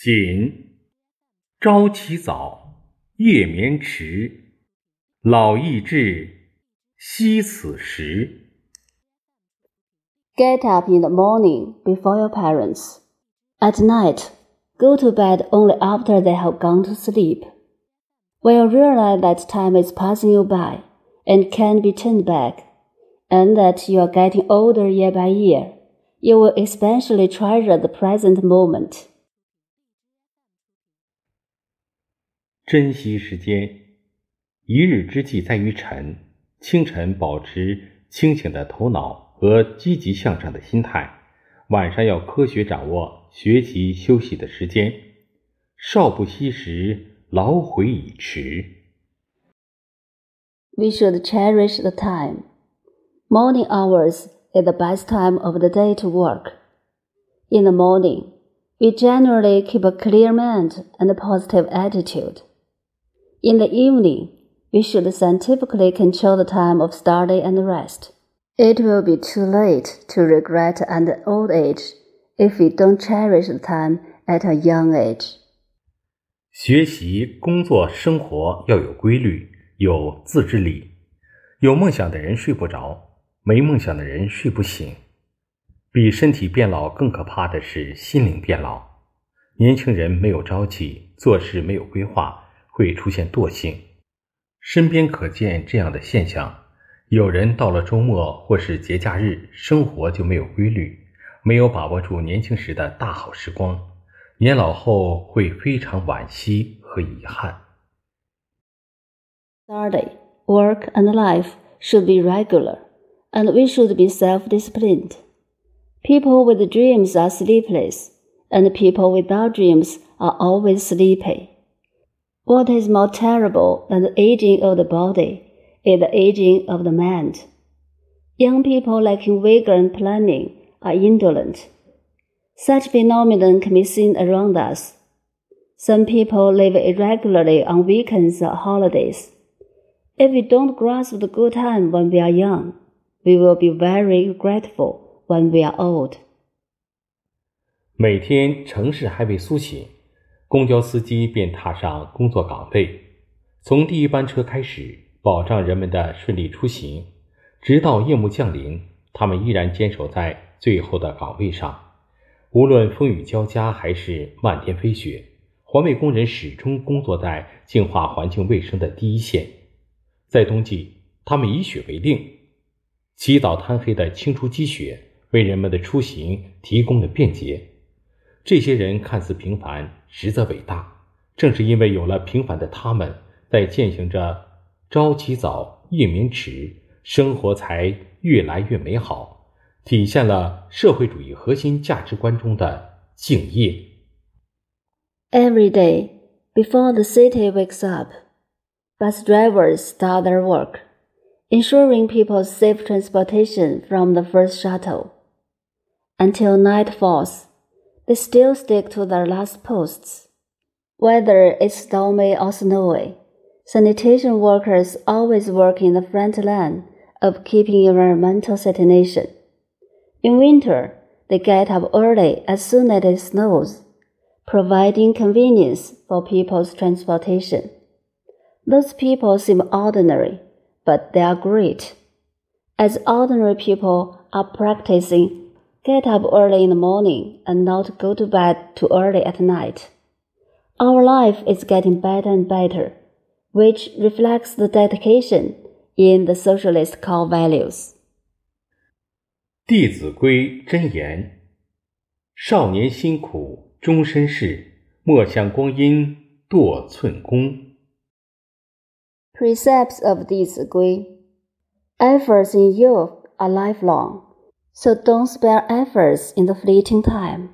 谨朝起早，夜眠迟，老易至，惜此时。 Get up in the morning before your parents. At night, go to bed only after they have gone to sleep. When you realize that time is passing you by and can't be turned back, and that you are getting older year by year, you will especially treasure the present moment. 珍惜时间，一日之计在于晨。清晨保持清醒的头脑和积极向上的心态，晚上要科学掌握学习休息的时间。少不惜时，老悔已迟。 We should cherish the time. Morning hours is the best time of the day to work. In the morning, we generally keep a clear mind and a positive attitude. In the evening, we should scientifically control the time of study and rest. It will be too late to regret at old age if we don't cherish the time at a young age. 学习、工作、生活要有规律，有自制力。有梦想的人睡不着，没梦想的人睡不醒。比身体变老更可怕的是心灵变老。年轻人没有朝气，做事没有规划，会出现惰性。身边可见这样的现象：有人到了周末或是节假日，生活就没有规律，没有把握住年轻时的大好时光。年老后会非常惋惜和遗憾。Study, work, and life should be regular, and we should be self disciplined. People with dreams are sleepless, and people without dreams are always sleepy. What is more terrible than the aging of the body is the aging of the mind. Young people lacking vigor and planning are indolent. Such phenomenon can be seen around us. Some people live irregularly on weekends or holidays. If we don't grasp the good time when we are young, we will be very regretful when we are old. 每天城市还未苏醒， 公交司机便踏上工作岗位，从第一班车开始，保障人们的顺利出行，直到夜幕降临，他们依然坚守在最后的岗位上。无论风雨交加还是漫天飞雪，环卫工人始终工作在净化环境卫生的第一线。在冬季，他们以雪为令，起早贪黑的清除积雪，为人们的出行提供了便捷。这些人看似平凡，实则伟大。正是因为有了平凡的他们，在践行着朝起早，夜眠迟，生活才越来越美好，体现了社会主义核心价值观中的敬业。Every day, before the city wakes up, bus drivers start their work, ensuring people's safe transportation from the first shuttle. Until night falls, they still stick to their last posts. Whether it's stormy or snowy, sanitation workers always work in the front line of keeping environmental sanitation. In winter, they get up early as soon as it snows, providing convenience for people's transportation. Those people seem ordinary, but they are great. As ordinary people are practicing get up early in the morning and not go to bed too early at night. Our life is getting better and better, which reflects the dedication in the socialist core values. 《弟子规》真言：少年辛苦终身事，莫向光阴度寸功。 Precepts of 弟子规 Efforts in youth are lifelong, so don't spare efforts in the fleeting time.